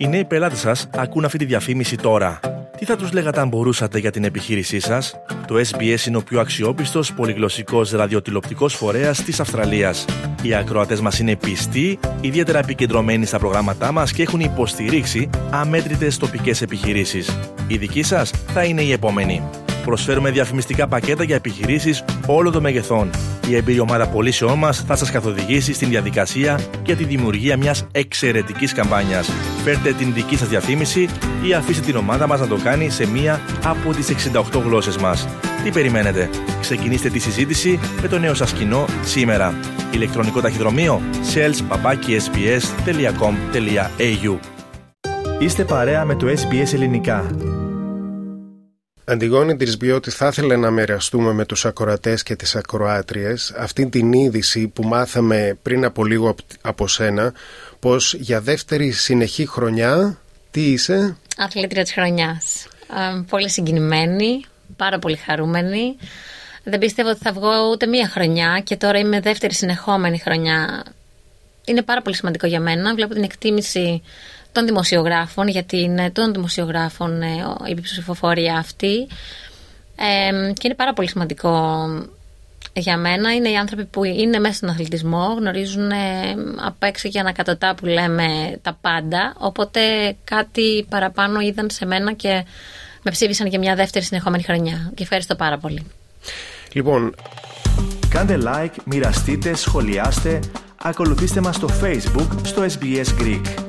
Οι νέοι πελάτες σας ακούν αυτή τη διαφήμιση τώρα. Τι θα τους λέγατε αν μπορούσατε για την επιχείρησή σας, Το SBS είναι ο πιο αξιόπιστος πολυγλωσσικός ραδιοτηλεοπτικός φορέας της Αυστραλίας. Οι ακροατές μας είναι πιστοί, ιδιαίτερα επικεντρωμένοι στα προγράμματά μας και έχουν υποστηρίξει αμέτρητες τοπικές επιχειρήσεις. Η δική σας θα είναι η επόμενη. Προσφέρουμε διαφημιστικά πακέτα για επιχειρήσεις όλων των μεγεθών. Η εμπειρία ομάδα πωλήσεών μας θα σας καθοδηγήσει στην διαδικασία για τη δημιουργία μιας εξαιρετικής καμπάνιας. Φέρτε την δική σας διαφήμιση ή αφήστε την ομάδα μας να το κάνει σε μία από τις 68 γλώσσες μας. Τι περιμένετε, ξεκινήστε τη συζήτηση με το νέο σας κοινό σήμερα. Ηλεκτρονικό ταχυδρομείο sales.sbs.com.au Είστε παρέα με το SBS Ελληνικά. Αντιγόνη Τρισμπιώτη θα ήθελα να μοιραστούμε με τους ακροατές και τις ακροάτριες αυτή την είδηση που μάθαμε πριν από λίγο από σένα πως για δεύτερη συνεχή χρονιά τι είσαι; Αθλήτρια της χρονιάς. πολύ συγκινημένη, πάρα πολύ χαρούμενη. Δεν πιστεύω ότι θα βγω ούτε μία χρονιά και τώρα είμαι δεύτερη συνεχόμενη χρονιά. Είναι πάρα πολύ σημαντικό για μένα. Βλέπω την εκτίμηση των δημοσιογράφων, γιατί είναι των δημοσιογράφων ε, η ψηφοφορία αυτή. και είναι πάρα πολύ σημαντικό για μένα. Είναι οι άνθρωποι που είναι μέσα στον αθλητισμό, γνωρίζουν απ' έξω και ανακατοτά που λέμε τα πάντα. Οπότε κάτι παραπάνω είδαν σε μένα και με ψήφισαν για μια δεύτερη συνεχόμενη χρονιά. Και ευχαριστώ πάρα πολύ. Λοιπόν, κάντε like, μοιραστείτε, σχολιάστε, ακολουθήστε μας στο Facebook, στο SBS Greek.